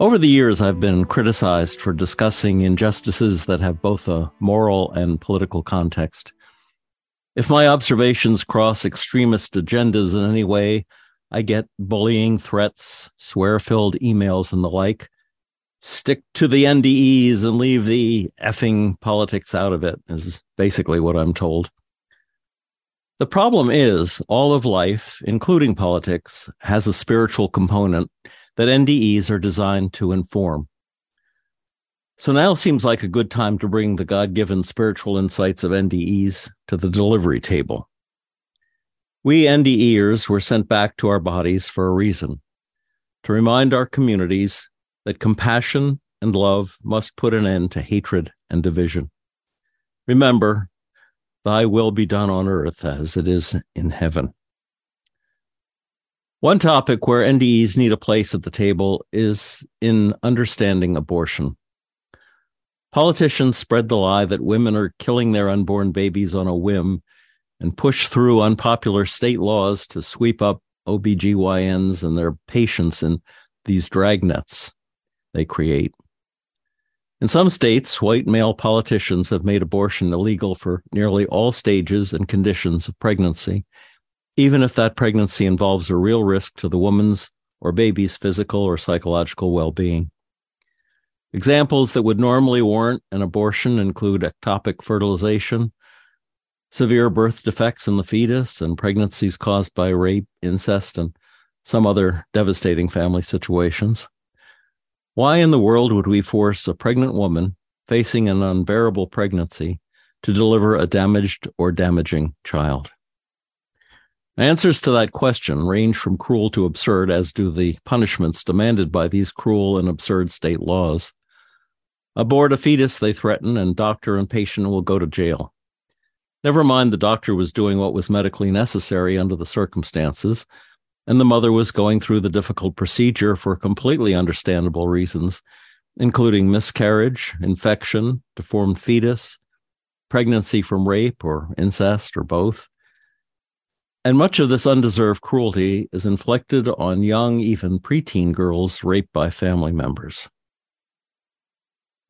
Over the years, I've been criticized for discussing injustices that have both a moral and political context. If my observations cross extremist agendas in any way, I get bullying threats, swear filled emails, and the like. Stick to the NDEs and leave the effing politics out of it, is basically what I'm told. The problem is, all of life, including politics, has a spiritual component that NDEs are designed to inform. So now seems like a good time to bring the God given spiritual insights of NDEs to the delivery table. We NDEers were sent back to our bodies for a reason to remind our communities that compassion and love must put an end to hatred and division. Remember, thy will be done on earth as it is in heaven. One topic where NDEs need a place at the table is in understanding abortion. Politicians spread the lie that women are killing their unborn babies on a whim and push through unpopular state laws to sweep up OBGYNs and their patients in these dragnets they create. In some states, white male politicians have made abortion illegal for nearly all stages and conditions of pregnancy, even if that pregnancy involves a real risk to the woman's or baby's physical or psychological well being. Examples that would normally warrant an abortion include ectopic fertilization, severe birth defects in the fetus, and pregnancies caused by rape, incest, and some other devastating family situations. Why in the world would we force a pregnant woman facing an unbearable pregnancy to deliver a damaged or damaging child? Answers to that question range from cruel to absurd, as do the punishments demanded by these cruel and absurd state laws. Abort a fetus, they threaten, and doctor and patient will go to jail. Never mind, the doctor was doing what was medically necessary under the circumstances, and the mother was going through the difficult procedure for completely understandable reasons, including miscarriage, infection, deformed fetus, pregnancy from rape or incest or both and much of this undeserved cruelty is inflicted on young, even preteen girls raped by family members.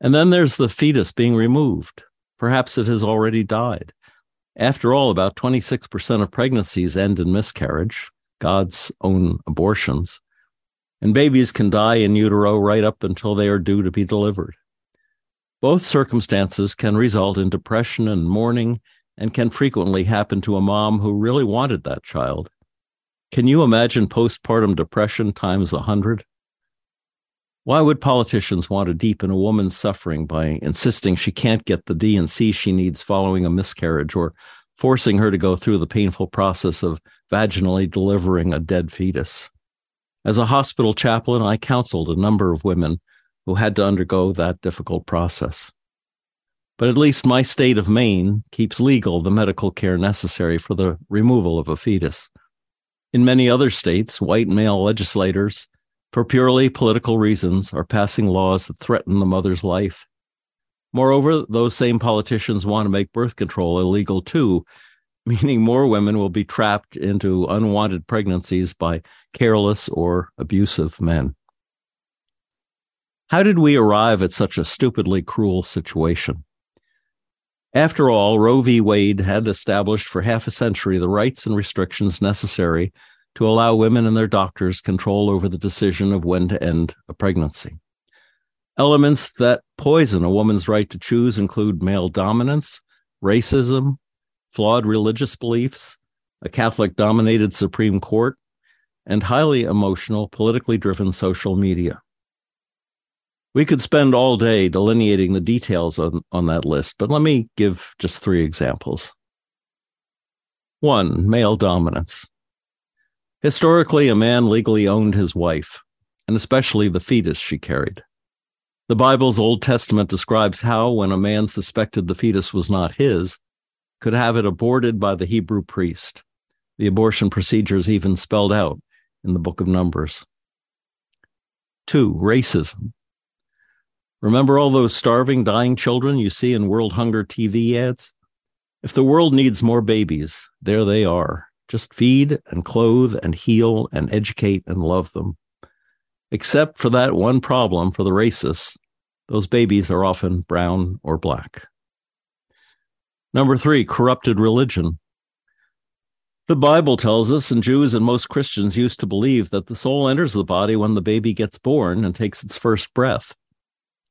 And then there's the fetus being removed. Perhaps it has already died. After all, about 26% of pregnancies end in miscarriage, God's own abortions, and babies can die in utero right up until they are due to be delivered. Both circumstances can result in depression and mourning and can frequently happen to a mom who really wanted that child. Can you imagine postpartum depression times a 100? Why would politicians want to deepen a woman's suffering by insisting she can't get the D&C she needs following a miscarriage or forcing her to go through the painful process of vaginally delivering a dead fetus? As a hospital chaplain, I counseled a number of women who had to undergo that difficult process. But at least my state of Maine keeps legal the medical care necessary for the removal of a fetus. In many other states, white male legislators, for purely political reasons, are passing laws that threaten the mother's life. Moreover, those same politicians want to make birth control illegal too, meaning more women will be trapped into unwanted pregnancies by careless or abusive men. How did we arrive at such a stupidly cruel situation? After all, Roe v. Wade had established for half a century the rights and restrictions necessary to allow women and their doctors control over the decision of when to end a pregnancy. Elements that poison a woman's right to choose include male dominance, racism, flawed religious beliefs, a Catholic dominated Supreme Court, and highly emotional, politically driven social media. We could spend all day delineating the details on, on that list, but let me give just three examples. One, male dominance. Historically, a man legally owned his wife, and especially the fetus she carried. The Bible's Old Testament describes how, when a man suspected the fetus was not his, could have it aborted by the Hebrew priest. The abortion procedure is even spelled out in the book of Numbers. Two, racism. Remember all those starving, dying children you see in World Hunger TV ads? If the world needs more babies, there they are. Just feed and clothe and heal and educate and love them. Except for that one problem for the racists, those babies are often brown or black. Number three, corrupted religion. The Bible tells us, and Jews and most Christians used to believe, that the soul enters the body when the baby gets born and takes its first breath.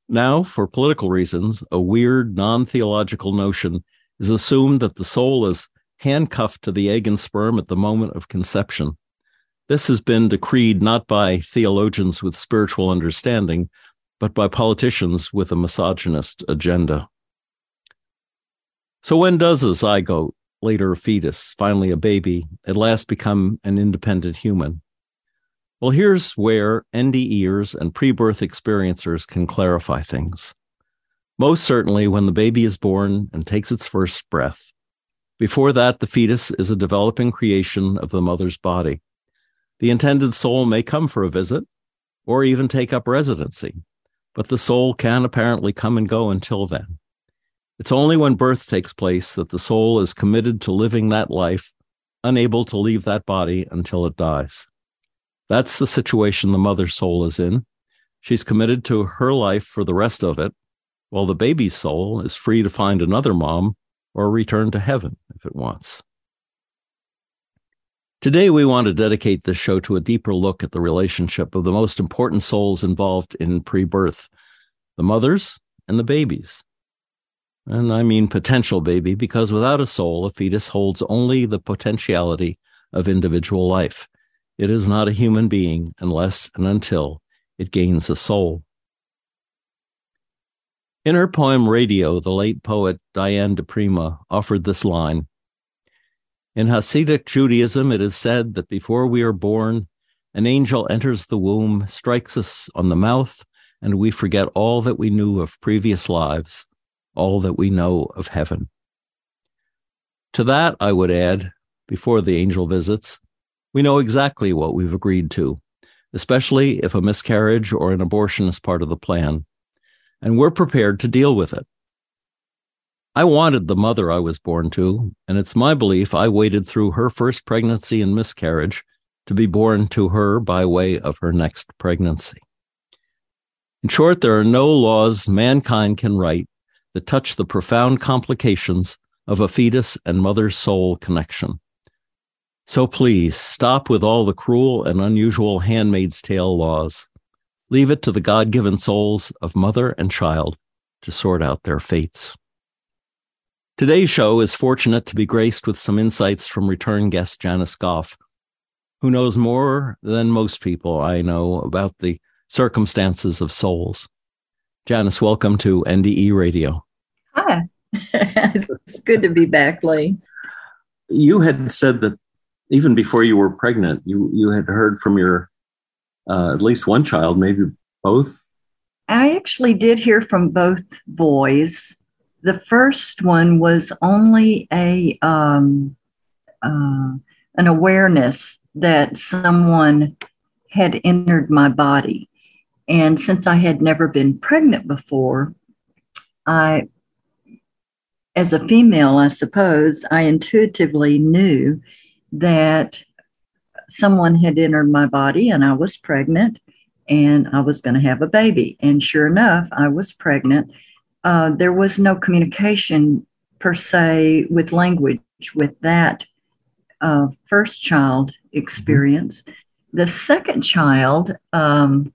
Now, for political reasons, a weird, non theological notion is assumed that the soul is handcuffed to the egg and sperm at the moment of conception. This has been decreed not by theologians with spiritual understanding, but by politicians with a misogynist agenda. So, when does a zygote, later a fetus, finally a baby, at last become an independent human? Well, here's where NDEers and pre birth experiencers can clarify things. Most certainly, when the baby is born and takes its first breath. Before that, the fetus is a developing creation of the mother's body. The intended soul may come for a visit or even take up residency, but the soul can apparently come and go until then. It's only when birth takes place that the soul is committed to living that life, unable to leave that body until it dies. That's the situation the mother soul is in. She's committed to her life for the rest of it, while the baby's soul is free to find another mom or return to heaven if it wants. Today, we want to dedicate this show to a deeper look at the relationship of the most important souls involved in pre birth the mothers and the babies. And I mean potential baby, because without a soul, a fetus holds only the potentiality of individual life. It is not a human being unless and until it gains a soul. In her poem Radio, the late poet Diane di Prima offered this line in Hasidic Judaism, it is said that before we are born, an angel enters the womb, strikes us on the mouth, and we forget all that we knew of previous lives, all that we know of heaven. To that, I would add, before the angel visits, we know exactly what we've agreed to, especially if a miscarriage or an abortion is part of the plan, and we're prepared to deal with it. I wanted the mother I was born to, and it's my belief I waited through her first pregnancy and miscarriage to be born to her by way of her next pregnancy. In short, there are no laws mankind can write that touch the profound complications of a fetus and mother's soul connection. So please stop with all the cruel and unusual handmaid's tale laws. Leave it to the God given souls of mother and child to sort out their fates. Today's show is fortunate to be graced with some insights from return guest Janice Goff, who knows more than most people I know about the circumstances of souls. Janice, welcome to NDE Radio. Hi. it's good to be back, Lee. You had said that even before you were pregnant, you, you had heard from your uh, at least one child, maybe both. I actually did hear from both boys the first one was only a um, uh, an awareness that someone had entered my body, and since I had never been pregnant before, I, as a female, I suppose, I intuitively knew that someone had entered my body and I was pregnant and I was going to have a baby. And sure enough, I was pregnant uh, there was no communication per se with language with that uh, first child experience. The second child, um,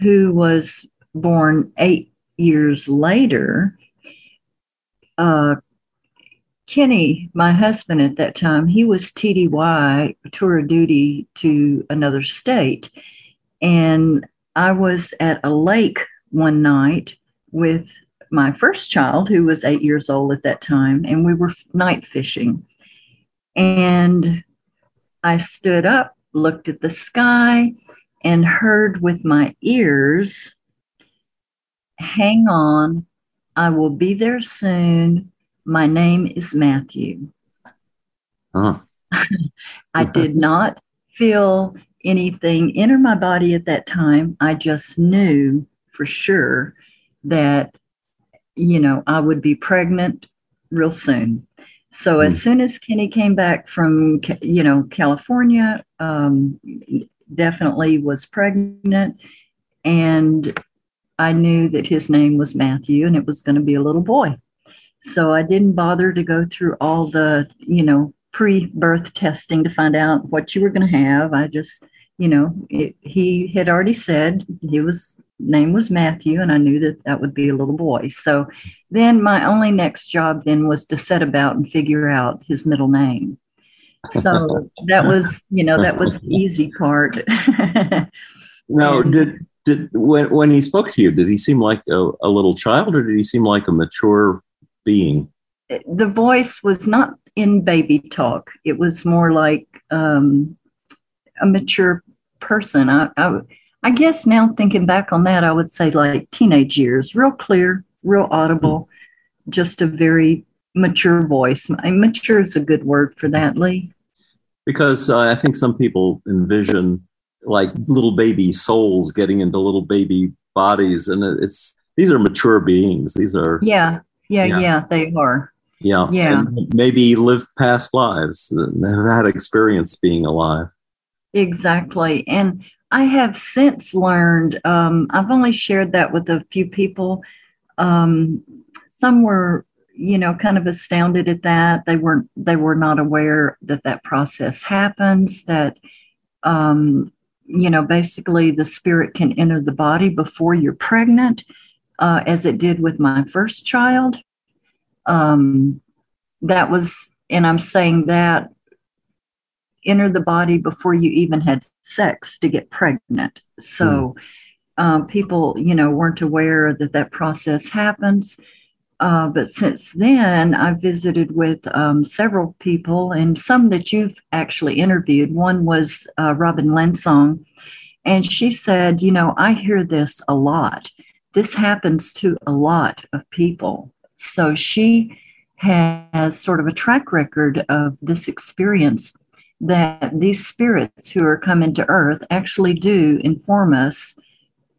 who was born eight years later, uh, Kenny, my husband at that time, he was TDY, tour of duty to another state. And I was at a lake one night with my first child, who was eight years old at that time, and we were night fishing. And I stood up, looked at the sky, and heard with my ears hang on, I will be there soon. My name is Matthew. Huh. I did not feel anything enter my body at that time. I just knew for sure that, you know, I would be pregnant real soon. So as soon as Kenny came back from, you know, California, um, definitely was pregnant, and I knew that his name was Matthew, and it was going to be a little boy. So I didn't bother to go through all the, you know, pre-birth testing to find out what you were going to have. I just, you know, it, he had already said he was name was Matthew, and I knew that that would be a little boy. So then my only next job then was to set about and figure out his middle name. So that was, you know, that was the easy part. now, And- did did when when he spoke to you, did he seem like a, a little child, or did he seem like a mature being? the voice was not in baby talk. It was more like um, a mature person. I, I, I guess now thinking back on that, I would say like teenage years, real clear, real audible, just a very mature voice. I- Mature is a good word for that, Lee. Because uh, I think some people envision like little baby souls getting into little baby bodies, and it's these are mature beings. These are Yeah, yeah, Yeah. yeah, they are. yeah, Yeah. and maybe lived past lives, have had experience being alive. Exactly. And I have since learned, um, I've only shared that with a few people. Um, some were, you know, kind of astounded at that. They weren't, they were not aware that that process happens, that, um, you know, basically the spirit can enter the body before you're pregnant, uh, as it did with my first child. Um, that was, and I'm saying that enter the body before you even had sex to get pregnant. So um, people, you know, weren't aware that that process happens. Uh, but since then, I've visited with um, several people, and some that you've actually interviewed. One was uh, Robin Lensong, and she said, You know, I hear this a lot. This happens to a lot of people. So she has sort of a track record of this experience that these spirits who are coming to earth actually do inform us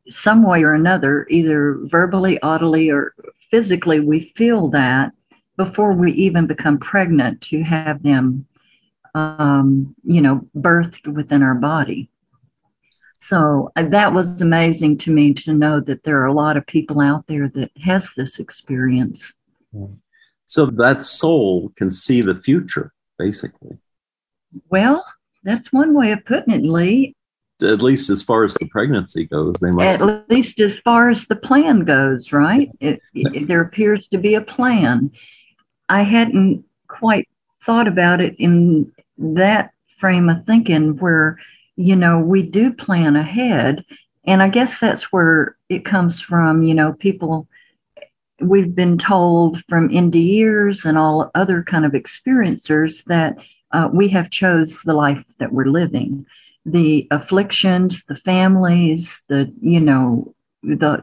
some way or another, either verbally, audibly, or physically, we feel that before we even become pregnant to have them, um, you know, birthed within our body. So uh, that was amazing to me to know that there are a lot of people out there that has this experience. So that soul can see the future, basically. Well, that's one way of putting it, Lee. At least as far as the pregnancy goes, they must. At least as far as the plan goes, right? It, it, there appears to be a plan. I hadn't quite thought about it in that frame of thinking where, you know, we do plan ahead. And I guess that's where it comes from, you know, people we've been told from NDEers and all other kind of experiencers that uh, we have chose the life that we're living the afflictions the families the you know the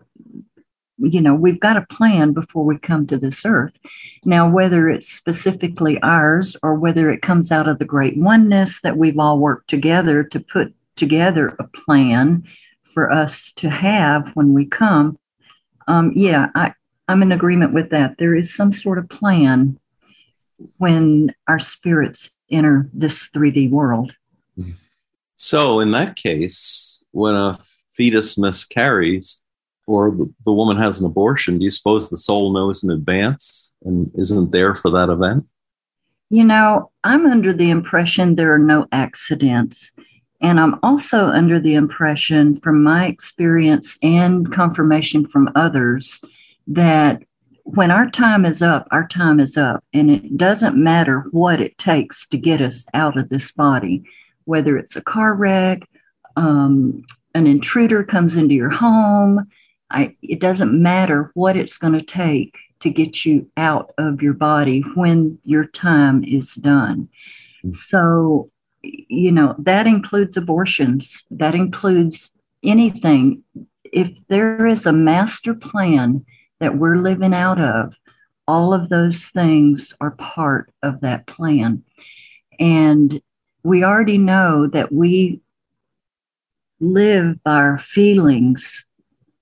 you know we've got a plan before we come to this earth. Now whether it's specifically ours or whether it comes out of the great oneness that we've all worked together to put together a plan for us to have when we come um, yeah i i'm in agreement with that. There is some sort of plan when our spirits enter this 3d world. So, in that case, when a fetus miscarries or the, woman has an abortion, do you suppose the soul knows in advance and isn't there for that event? You know, I'm under the impression there are no accidents. And I'm also under the impression from my experience and confirmation from others that when our time is up, our time is up. And it doesn't matter what it takes to get us out of this body, whether it's a car wreck, um, an intruder comes into your home. I, it doesn't matter what it's going to take to get you out of your body when your time is done. Hmm. So, you know, that includes abortions, that includes anything if there is a master plan that we're living out of, all of those things are part of that plan. And we already know that we live by our feelings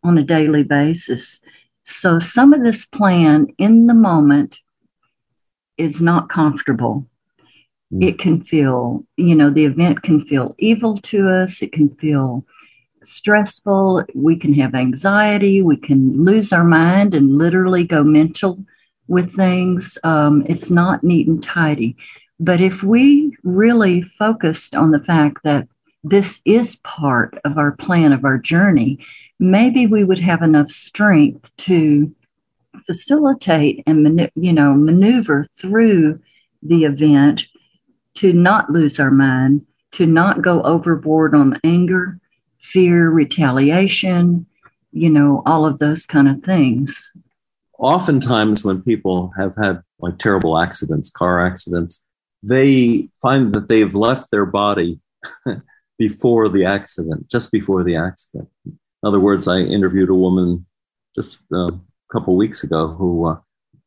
on a daily basis. So some of this plan in the moment is not comfortable. Mm. It can feel, you know, the event can feel evil to us. It can feel stressful. We can have anxiety. We can lose our mind and literally go mental with things. Um, it's not neat and tidy. But if we really focused on the fact that this is part of our plan of our journey, maybe we would have enough strength to facilitate and you know maneuver through the event to not lose our mind, to not go overboard on anger, fear, retaliation, you know, all of those kind of things. Oftentimes, when people have had like terrible accidents, car accidents, they find that they've left their body before the accident, just before the accident. In other words, I interviewed a woman just a couple weeks ago who uh,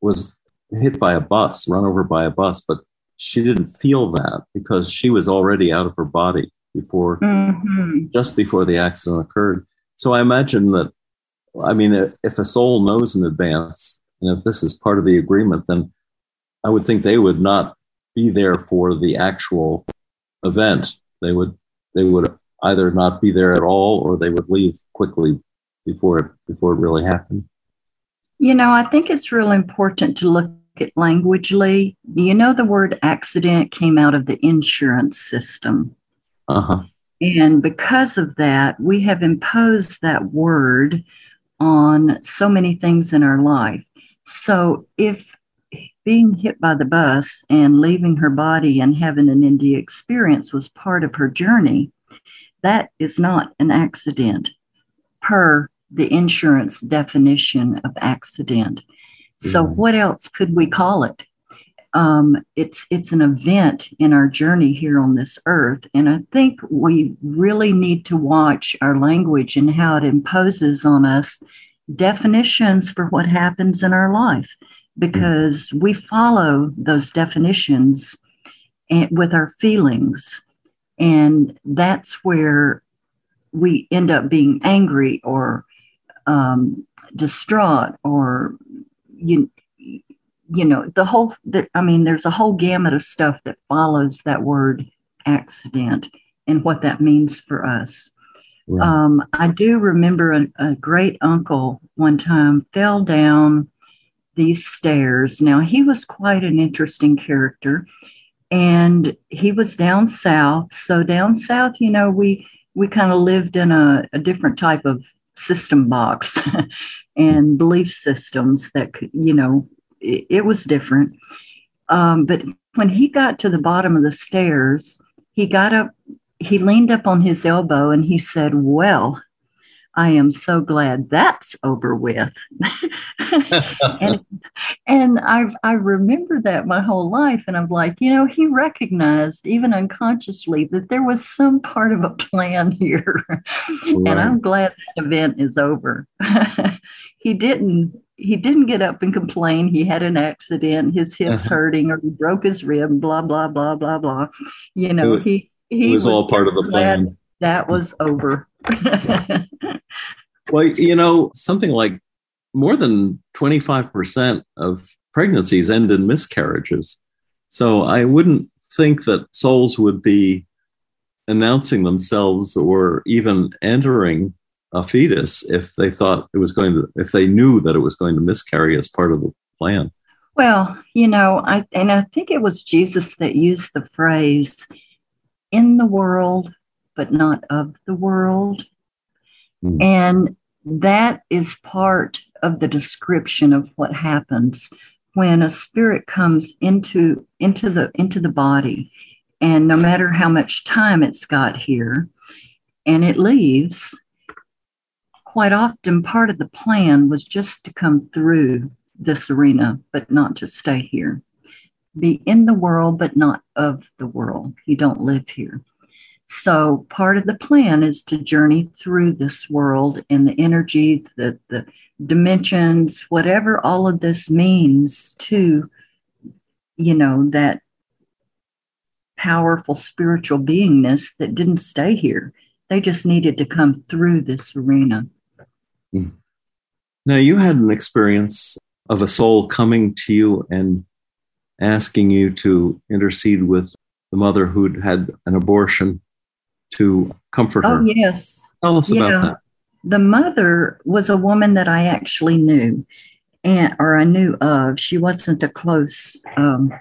was hit by a bus, run over by a bus, but she didn't feel that because she was already out of her body before, mm-hmm. just before the accident occurred. So I imagine that, I mean, if a soul knows in advance, and if this is part of the agreement, then I would think they would not be there for the actual event. They would they would either not be there at all or they would leave quickly before it before it really happened. You know, I think it's real important to look at languagely. You know, the word accident came out of the insurance system. Uh-huh. And because of that, we have imposed that word on so many things in our life. So if being hit by the bus and leaving her body and having an ND experience was part of her journey, that is not an accident per the insurance definition of accident. So, mm-hmm. what else could we call it? Um, it's it's an event in our journey here on this earth, and I think we really need to watch our language and how it imposes on us definitions for what happens in our life because we follow those definitions with our feelings. And that's where we end up being angry or um, distraught or you you know the whole that i mean there's a whole gamut of stuff that follows that word accident and what that means for us right. um, i do remember a, a great uncle one time fell down these stairs. Now, he was quite an interesting character, and he was down south. So, down south, you know, we we kind of lived in a, a different type of system box and belief systems that could, you know, it, it was different. Um, but when he got to the bottom of the stairs, he got up, he leaned up on his elbow and he said, Well, I am so glad that's over with. and and I I remember that my whole life and I'm like, you know, he recognized even unconsciously that there was some part of a plan here. Right. and I'm glad that event is over. he didn't he didn't get up and complain he had an accident, his hips uh-huh. hurting or he broke his rib, blah blah blah blah blah. You know, he he was, was all part of the plan. That was over. Well, you know, something like more than 25% of pregnancies end in miscarriages. So I wouldn't think that souls would be announcing themselves or even entering a fetus if they thought it was going to, if they knew that it was going to miscarry as part of the plan. Well, you know, I and I think it was Jesus that used the phrase in the world, but not of the world. Mm. And that is part of the description of what happens when a spirit comes into into the into the body and no matter how much time it's got here and it leaves quite often part of the plan was just to come through this arena but not to stay here be in the world but not of the world you don't live here So part of the plan is to journey through this world and the energy, the, the dimensions, whatever all of this means to, you know, that powerful spiritual beingness that didn't stay here. They just needed to come through this arena. Hmm. Now, you had an experience of a soul coming to you and asking you to intercede with the mother who'd had an abortion to comfort her. Oh, yes. Tell us yeah. about that. The mother was a woman that I actually knew, and or I knew of. She wasn't a close, um,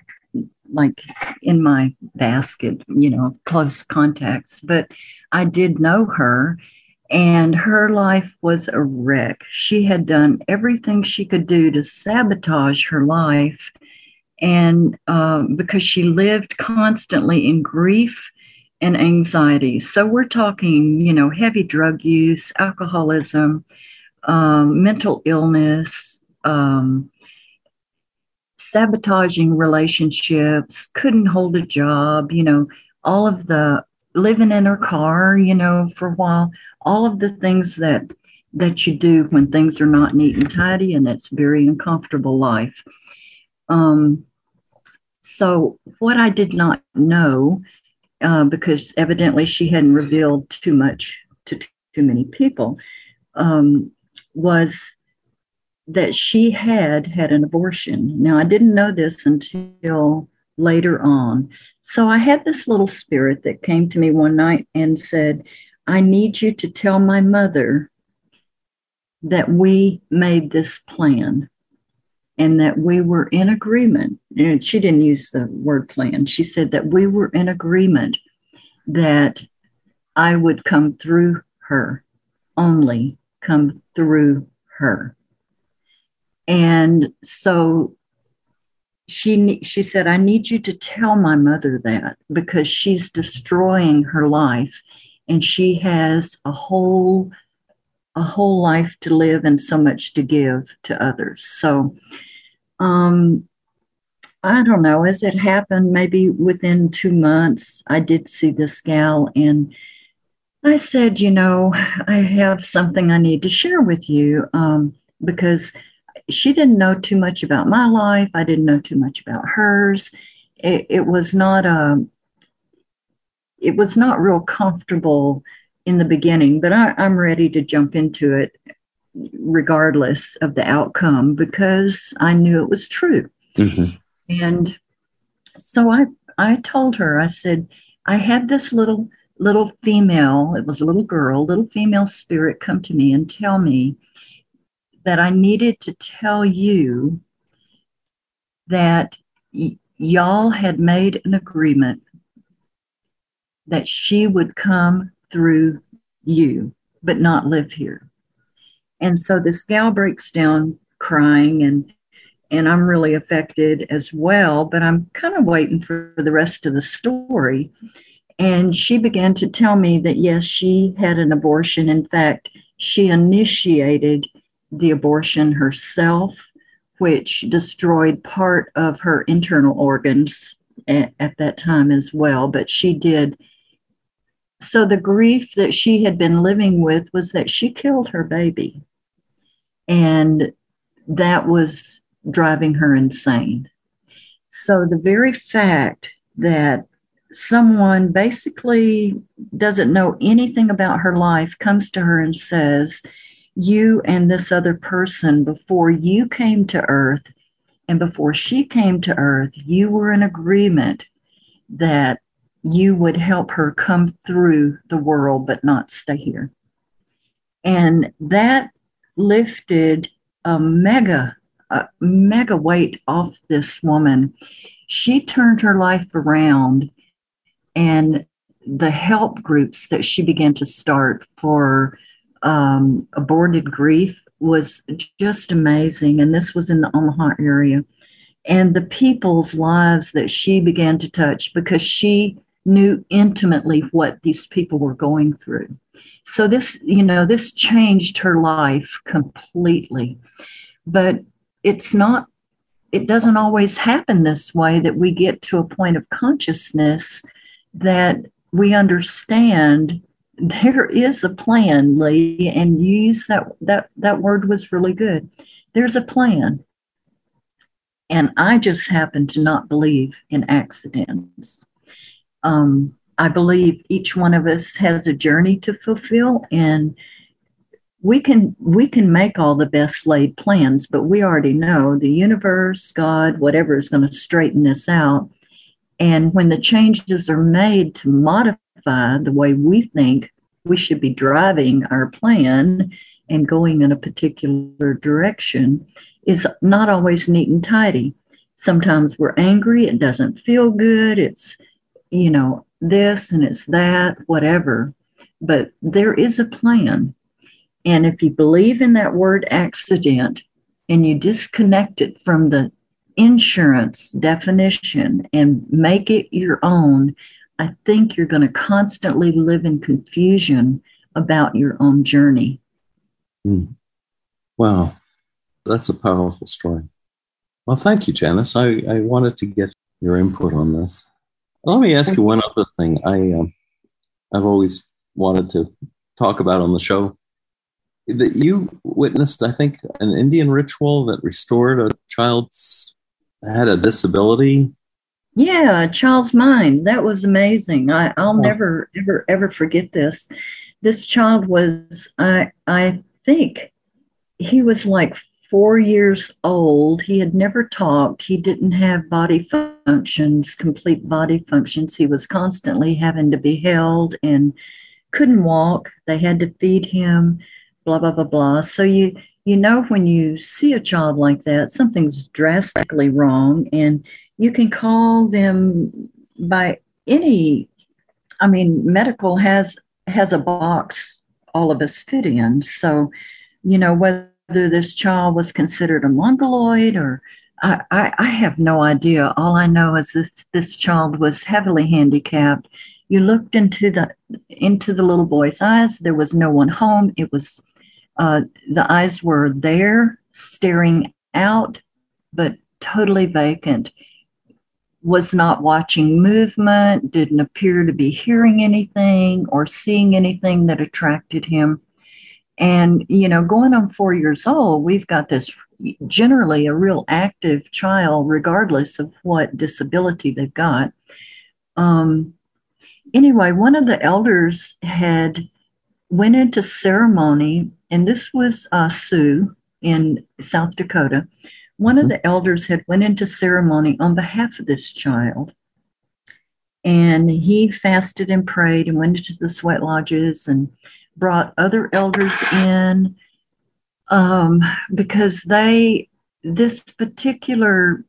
like in my basket, you know, close contacts, but I did know her, and her life was a wreck. She had done everything she could do to sabotage her life, and um, because she lived constantly in grief and anxiety. So we're talking, you know, heavy drug use, alcoholism, um, mental illness, um, sabotaging relationships, couldn't hold a job, you know, all of the living in her car, you know, for a while, all of the things that that you do when things are not neat and tidy and it's very uncomfortable life. Um, so what I did not know uh, because evidently she hadn't revealed too much to too many people, um, was that she had had an abortion. Now, I didn't know this until later on. So I had this little spirit that came to me one night and said, I need you to tell my mother that we made this plan and that we were in agreement. And she didn't use the word plan. She said that we were in agreement that I would come through her, only come through her. And so she she said I need you to tell my mother that because she's destroying her life and she has a whole a whole life to live and so much to give to others. So, um, I don't know, as it happened, maybe within two months, I did see this gal and I said, you know, I have something I need to share with you um, because she didn't know too much about my life. I didn't know too much about hers. It, it was not a, um, it was not real comfortable in the beginning, but I, I'm ready to jump into it regardless of the outcome because I knew it was true. Mm-hmm. And so I, I told her, I said, I had this little, little female, it was a little girl, little female spirit come to me and tell me that I needed to tell you that y- y'all had made an agreement that she would come through you, but not live here. And so this gal breaks down crying and and I'm really affected as well, but I'm kind of waiting for the rest of the story. And she began to tell me that yes, she had an abortion. In fact, she initiated the abortion herself, which destroyed part of her internal organs at, at that time as well. But she did so the grief that she had been living with was that she killed her baby. And that was driving her insane. So the very fact that someone basically doesn't know anything about her life comes to her and says, You and this other person, before you came to earth and before she came to earth, you were in agreement that you would help her come through the world but not stay here. And that lifted a mega, a mega weight off this woman. She turned her life around and the help groups that she began to start for um, aborted grief was just amazing. And this was in the Omaha area. And the people's lives that she began to touch because she knew intimately what these people were going through. So this, you know, this changed her life completely. But it's not, it doesn't always happen this way that we get to a point of consciousness that we understand there is a plan, Lee, and use that that that word was really good. There's a plan. And I just happen to not believe in accidents. Um, I believe each one of us has a journey to fulfill, and we can we can make all the best laid plans, but we already know the universe, God, whatever is going to straighten us out. And when the changes are made to modify the way we think we should be driving our plan and going in a particular direction, is not always neat and tidy. Sometimes we're angry, it doesn't feel good, it's, you know, this and it's that, whatever. But there is a plan. And if you believe in that word accident and you disconnect it from the insurance definition and make it your own, I think you're going to constantly live in confusion about your own journey. Mm. Wow, that's a powerful story. Well, thank you, Janice. I, I wanted to get your input on this. Let me ask you one other thing. I um, I've always wanted to talk about on the show that you witnessed. I think an Indian ritual that restored a child's had a disability. Yeah, a child's mind. That was amazing. I, I'll oh. never ever ever forget this. This child was I I think he was like four years old. He had never talked. He didn't have body functions, complete body functions. He was constantly having to be held and couldn't walk. They had to feed him, blah, blah, blah, blah. So you, you know, when you see a child like that, something's drastically wrong. And you can call them by any, I mean, medical has has a box all of us fit in. So, you know, whether whether this child was considered a mongoloid or I, I, I, have no idea. All I know is this this child was heavily handicapped. You looked into the into the little boy's eyes. There was no one home. It was uh, the eyes were there, staring out, but totally vacant. Was not watching movement. Didn't appear to be hearing anything or seeing anything that attracted him. And, you know, going on four years old, we've got this generally a real active child, regardless of what disability they've got. Um, anyway, one of the elders had went into ceremony, and this was uh, Sioux in South Dakota. One mm-hmm. of the elders had went into ceremony on behalf of this child, and he fasted and prayed and went into the sweat lodges and brought other elders in um, because they, this particular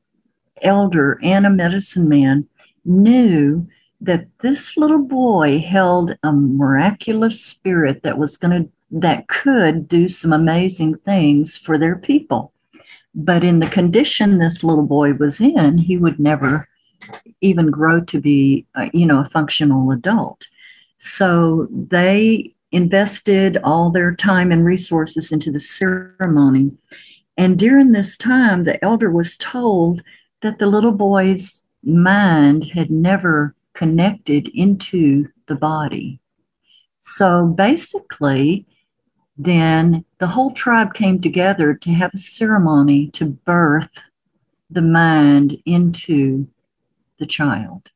elder and a medicine man knew that this little boy held a miraculous spirit that was going to that could do some amazing things for their people. But in the condition this little boy was in he would never even grow to be uh, you know a functional adult. So they invested all their time and resources into the ceremony. And during this time, the elder was told that the little boy's mind had never connected into the body. So basically, then the whole tribe came together to have a ceremony to birth the mind into the child.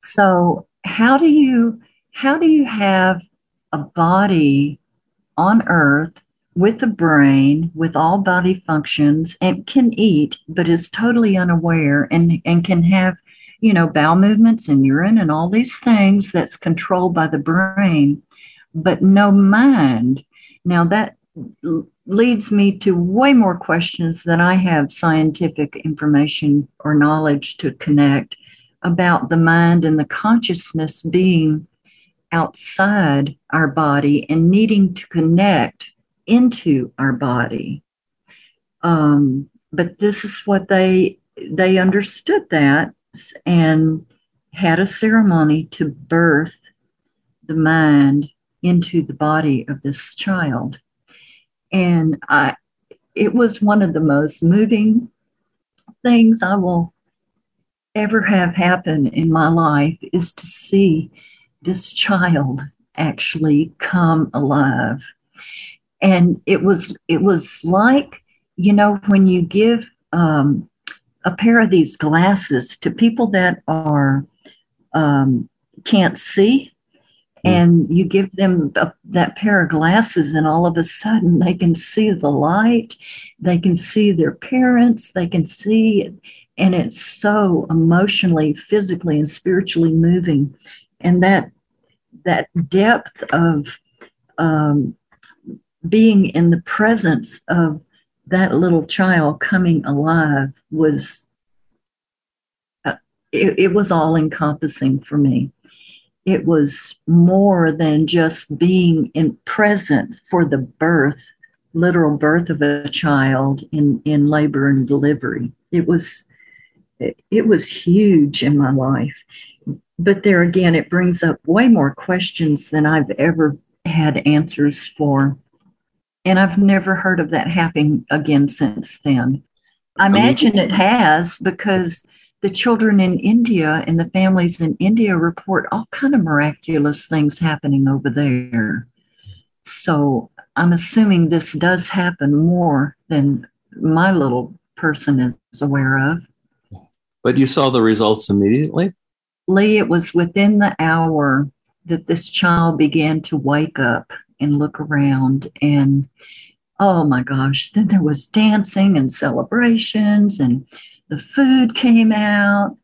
So how do you how do you have a body on earth with a brain, with all body functions, and can eat, but is totally unaware and, and can have, you know, bowel movements and urine and all these things that's controlled by the brain, but no mind. Now that leads me to way more questions than I have scientific information or knowledge to connect about the mind and the consciousness being outside our body and needing to connect into our body. Um, but this is what they they understood that and had a ceremony to birth the mind into the body of this child. And I it was one of the most moving things I will ever have happen in my life is to see this child actually come alive. And it was it was like, you know, when you give um, a pair of these glasses to people that are um, can't see, hmm. and you give them a, that pair of glasses, and all of a sudden they can see the light, they can see their parents, they can see, it and it's so emotionally, physically, and spiritually moving, and that that depth of um, being in the presence of that little child coming alive was uh, it, it was all encompassing for me. It was more than just being in present for the birth literal birth of a child in in labor and delivery. It was it, it was huge in my life but there again it brings up way more questions than i've ever had answers for and I've never heard of that happening again since then. I oh, imagine it has because the children in India and the families in India report all kind of miraculous things happening over there. So I'm assuming this does happen more than my little person is aware of. But you saw the results immediately? Lee, it was within the hour that this child began to wake up and look around and oh my gosh then there was dancing and celebrations and the food came out.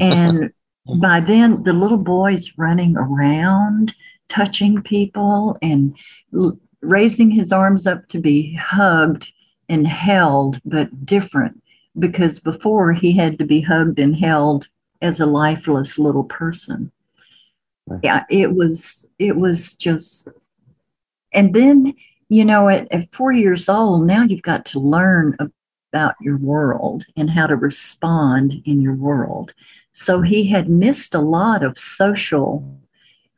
And by then the little boy's running around touching people and l- raising his arms up to be hugged and held but different because before he had to be hugged and held as a lifeless little person yeah it was it was just and then, you know, at, at four years old, now you've got to learn about your world and how to respond in your world. So he had missed a lot of social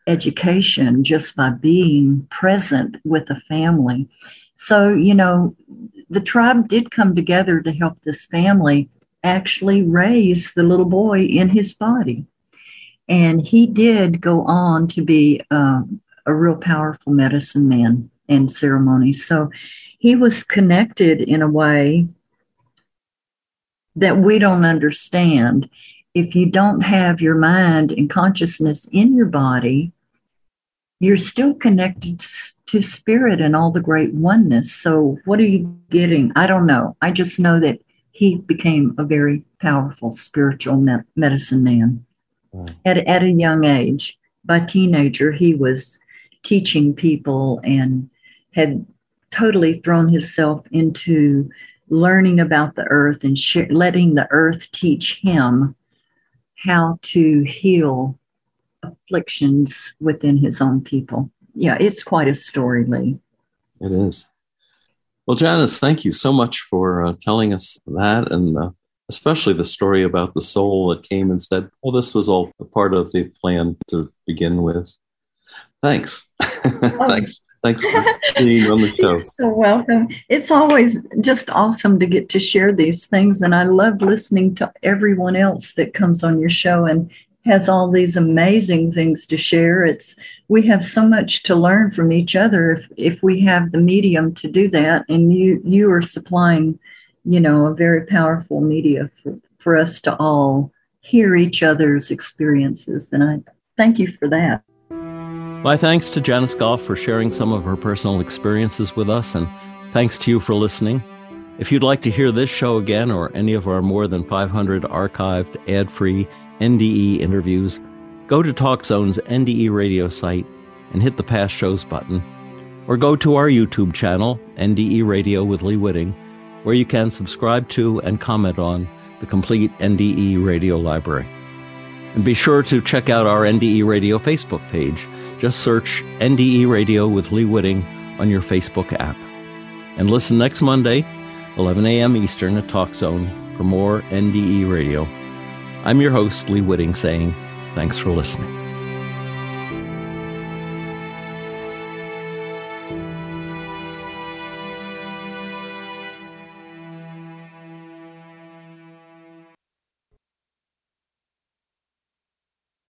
education just by being present with a family. So, you know, the tribe did come together to help this family actually raise the little boy in his body. And he did go on to be um, a real powerful medicine man and ceremony. So he was connected in a way that we don't understand. If you don't have your mind and consciousness in your body, you're still connected to spirit and all the great oneness. So, what are you getting? I don't know. I just know that he became a very powerful spiritual medicine man mm. at, at a young age. By teenager, he was teaching people and had totally thrown himself into learning about the earth and sh- letting the earth teach him how to heal afflictions within his own people. Yeah, it's quite a story, Lee. It is. Well, Janice, thank you so much for uh, telling us that and uh, especially the story about the soul that came and said, well, this was all a part of the plan to begin with. Thanks. Oh. Thanks. Thanks for being on the show. You're so welcome. It's always just awesome to get to share these things. And I love listening to everyone else that comes on your show and has all these amazing things to share. It's we have so much to learn from each other if, if we have the medium to do that. And you you are supplying, you know, a very powerful media for, for us to all hear each other's experiences. And I thank you for that. My thanks to Janice Goff for sharing some of her personal experiences with us, and thanks to you for listening. If you'd like to hear this show again or any of our more than 500 archived, ad free NDE interviews, go to TalkZone's NDE radio site and hit the past shows button, or go to our YouTube channel, NDE Radio with Lee Witting, where you can subscribe to and comment on the complete NDE radio library. And be sure to check out our NDE Radio Facebook page just search NDE Radio with Lee Witting on your Facebook app. And listen next Monday, 11 a.m. Eastern at Talk Zone for more NDE Radio. I'm your host, Lee Witting, saying thanks for listening.